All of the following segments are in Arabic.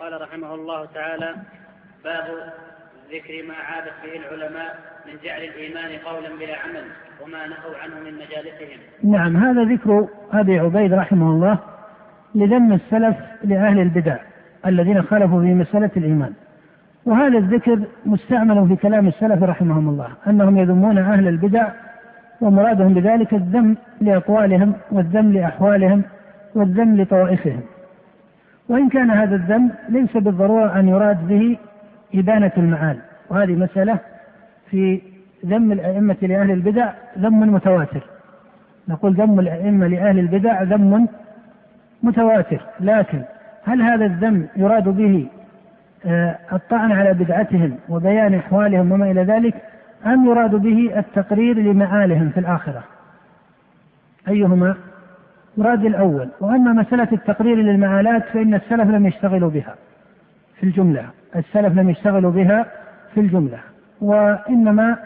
قال رحمه الله تعالى باب ذكر ما عادت به العلماء من جعل الإيمان قولا بلا عمل وما نهوا عنه من مجالسهم. نعم هذا ذكر أبي عبيد رحمه الله لذم السلف لأهل البدع الذين خالفوا في مسألة الإيمان. وهذا الذكر مستعمل في كلام السلف رحمهم الله أنهم يذمون أهل البدع ومرادهم بذلك الذم لأقوالهم والذم لأحوالهم والذم لطوائفهم. وإن كان هذا الذم ليس بالضرورة أن يراد به إبانة المعال وهذه مسألة في ذم الأئمة لأهل البدع ذم متواتر. نقول ذم الأئمة لأهل البدع ذم متواتر. لكن هل هذا الذم يراد به آه، الطعن على بدعتهم وبيان أحوالهم وما إلى ذلك أم يراد به التقرير لمآلهم في الآخرة؟ أيهما؟ مراد الأول. وأما مسألة التقرير للمآلات فإن السلف لم يشتغلوا بها في الجملة. السلف لم يشتغلوا بها في الجملة. وإنما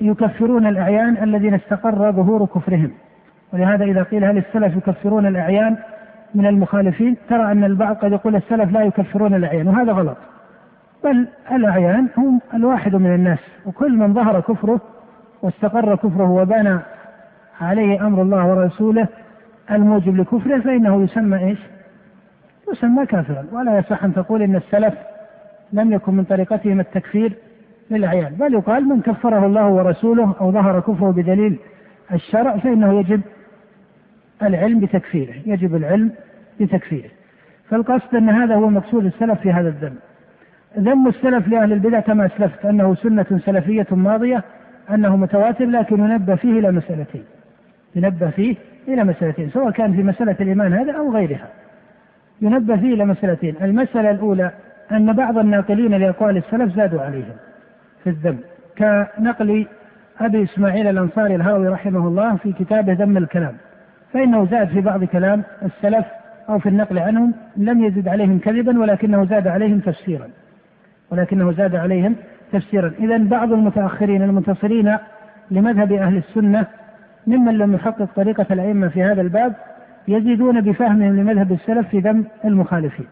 يكفرون الأعيان الذين استقر ظهور كفرهم. ولهذا إذا قيل هل السلف يكفرون الأعيان من المخالفين ترى أن البعض قد يقول السلف لا يكفرون الأعيان وهذا غلط. بل الأعيان هم الواحد من الناس وكل من ظهر كفره واستقر كفره وبنى عليه أمر الله ورسوله الموجب لكفره فإنه يسمى إيش؟ يسمى كافرا. ولا يصح أن تقول إن السلف لم يكن من طريقتهم التكفير للأعيان بل يقال من كفره الله ورسوله أو ظهر كفره بدليل الشرع فإنه يجب العلم بتكفيره يجب العلم بتكفيره. فالقصد أن هذا هو مقصود السلف في هذا الذنب. ذم السلف لأهل البدع كما أسلفت أنه سنة سلفية ماضية أنه متواتر لكن ينبه فيه إلى مسألتين. ينبه فيه إلى مسألتين سواء كان في مسألة الإيمان هذا أو غيرها. ينبه فيه إلى مسألتين المسألة الأولى أن بعض الناقلين لأقوال السلف زادوا عليهم في الذم كنقل أبي إسماعيل الأنصاري الهروي رحمه الله في كتابه ذم الكلام فإنه زاد في بعض كلام السلف أو في النقل عنهم لم يزد عليهم كذبا ولكنه زاد عليهم تفسيرا. ولكنه زاد عليهم تفسيرا. إذا بعض المتأخرين المنتصرين لمذهب أهل السنة ممن لم يحقق طريقة الأئمة في هذا الباب يزيدون بفهمهم لمذهب السلف في ذم المخالفين.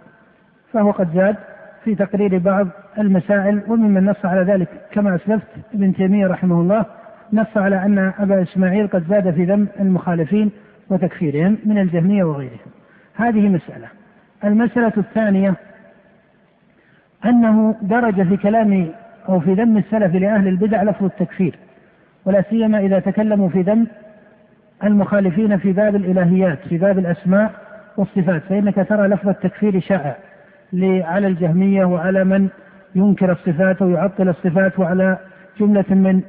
فهو قد زاد في تقرير بعض المسائل وممن نص على ذلك كما أسلفت ابن تيمية رحمه الله نص على أن أبا إسماعيل قد زاد في ذم المخالفين وتكفيرهم من الجهمية وغيرهم. هذه مسألة. المسألة الثانية أنه درج في كلام أو في ذم السلف لأهل البدع لفظ التكفير. ولا سيما إذا تكلموا في ذم المخالفين في باب الإلهيات في باب الأسماء والصفات. فإنك ترى لفظ التكفير شائع على الجهمية وعلى من ينكر الصفات ويعطل الصفات وعلى جملة من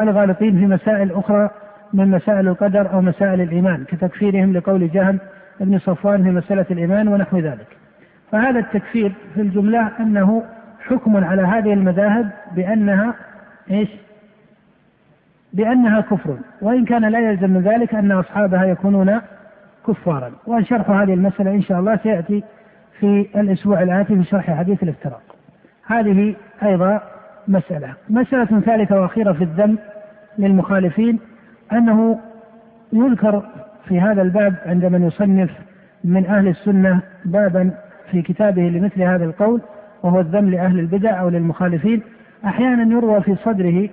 الغالطين في مسائل أخرى من مسائل القدر أو مسائل الإيمان كتكفيرهم لقول جهم بن صفوان في مسألة الإيمان ونحو ذلك. فهذا التكفير في الجملة أنه حكم على هذه المذاهب بأنها إيش؟ بأنها كفر. وإن كان لا يلزم من ذلك أن أصحابها يكونون كفارا. وشرح هذه المسألة إن شاء الله سيأتي في الأسبوع الآتي في شرح حديث الافتراق. هذه أيضا مسألة. مسألة ثالثة وأخيرة في الذم للمخالفين أنه يذكر في هذا الباب عند من يصنف من أهل السنة بابا في كتابه لمثل هذا القول وهو الذم لأهل البدع أو للمخالفين. أحيانا يروى في صدره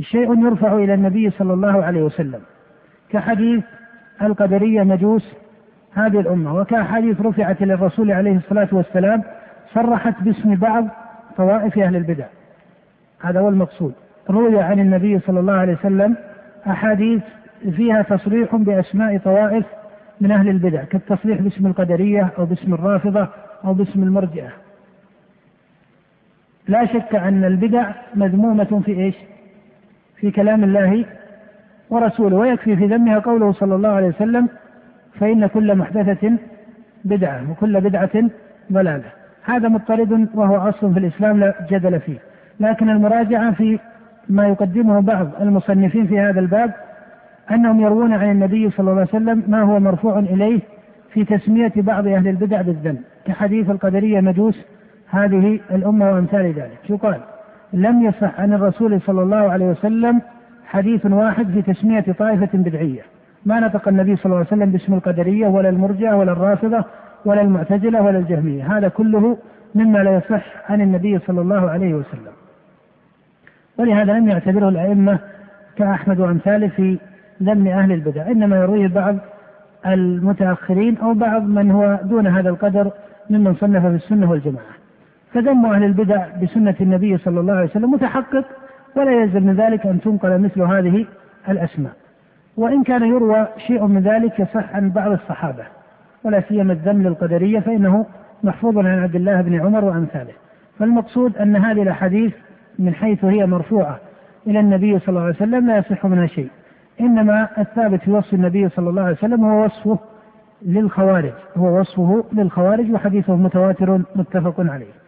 شيء يرفع إلى النبي صلى الله عليه وسلم. كحديث القدرية مجوس هذه الأمة وكأحاديث رفعت إلى الرسول عليه الصلاة والسلام صرحت باسم بعض طوائف أهل البدع. هذا هو المقصود. روي عن النبي صلى الله عليه وسلم أحاديث فيها تصريح بأسماء طوائف من أهل البدع كالتصريح باسم القدرية أو باسم الرافضة أو باسم المرجئة. لا شك أن البدع مذمومة في إيش؟ في كلام الله ورسوله ويكفي في ذمها قوله صلى الله عليه وسلم فإن كل محدثة بدعة وكل بدعة ضلالة. هذا مضطرد وهو أصل في الإسلام لا جدل فيه. لكن المراجعة في ما يقدمه بعض المصنفين في هذا الباب أنهم يروون عن النبي صلى الله عليه وسلم ما هو مرفوع إليه في تسمية بعض أهل البدع بالذنب كحديث القدرية مجوس هذه الأمة وأمثال ذلك. يقال لم يصح عن الرسول صلى الله عليه وسلم حديث واحد في تسمية طائفة بدعية. ما نطق النبي صلى الله عليه وسلم باسم القدرية ولا المرجعة ولا الرافضة ولا المعتزلة ولا الجهمية. هذا كله مما لا يصح عن النبي صلى الله عليه وسلم. ولهذا لم يعتبره الأئمة كأحمد وأمثاله في ذم أهل البدع. إنما يرويه بعض المتأخرين أو بعض من هو دون هذا القدر ممن صنف في السنة والجماعة. فذم أهل البدع بسنة النبي صلى الله عليه وسلم متحقق ولا يلزم من ذلك أن تنقل مثل هذه الأسماء. وإن كان يروى شيء من ذلك يصح عن بعض الصحابة ولا سيما الذم للقدرية فإنه محفوظ عن عبد الله بن عمر وأمثاله. فالمقصود أن هذه الأحاديث من حيث هي مرفوعة إلى النبي صلى الله عليه وسلم لا يصح منها شيء. إنما الثابت في وصف النبي صلى الله عليه وسلم هو وصفه للخوارج هو وصفه للخوارج وحديثه متواتر متفق عليه.